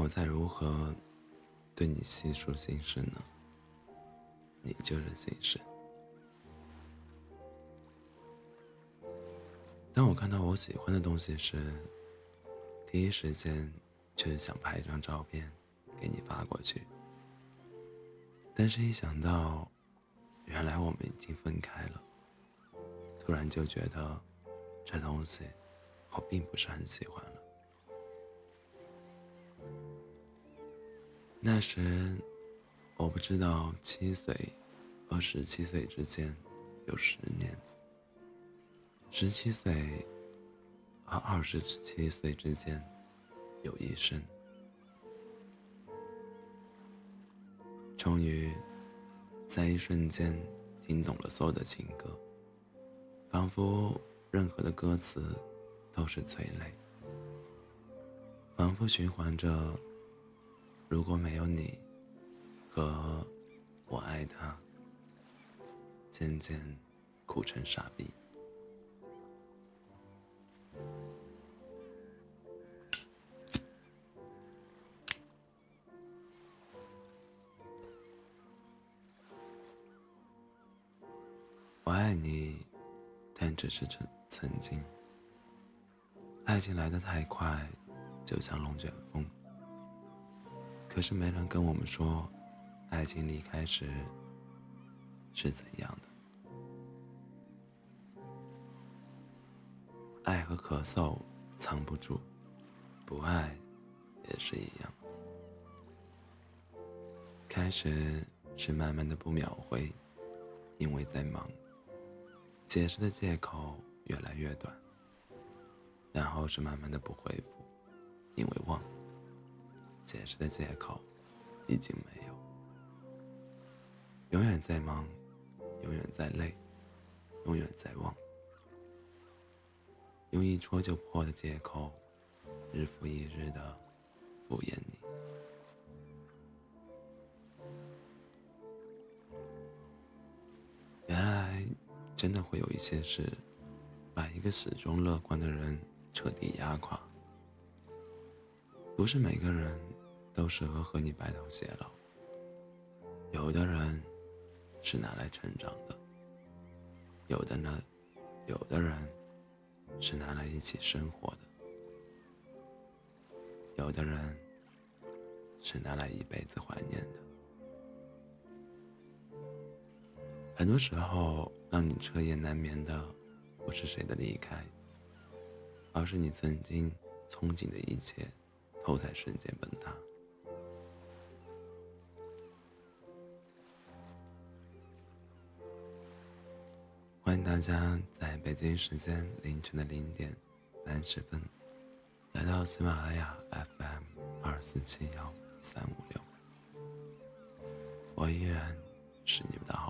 我再如何对你细数心事呢？你就是心事。当我看到我喜欢的东西时，第一时间就是想拍一张照片给你发过去。但是，一想到原来我们已经分开了，突然就觉得这东西我并不是很喜欢了。那时我不知道七岁和十七岁之间有十年。十七岁和二十七岁之间有一生，终于在一瞬间听懂了所有的情歌，仿佛任何的歌词都是催泪，仿佛循环着“如果没有你”和“我爱他”，渐渐哭成傻逼。我爱你，但只是曾曾经。爱情来得太快，就像龙卷风。可是没人跟我们说，爱情离开时是怎样的。爱和咳嗽藏不住，不爱也是一样。开始是慢慢的不秒回，因为在忙。解释的借口越来越短，然后是慢慢的不回复，因为忘了。解释的借口已经没有。永远在忙，永远在累，永远在忘。用一戳就破的借口，日复一日的敷衍你。原来。真的会有一些事，把一个始终乐观的人彻底压垮。不是每个人都适合和你白头偕老，有的人是拿来成长的，有的呢，有的人是拿来一起生活的，有的人是拿来一辈子怀念的。很多时候，让你彻夜难眠的，不是谁的离开，而是你曾经憧憬的一切，都在瞬间崩塌。欢迎大家在北京时间凌晨的零点三十分，来到喜马拉雅 FM 二四七幺三五六，我依然是你们的好。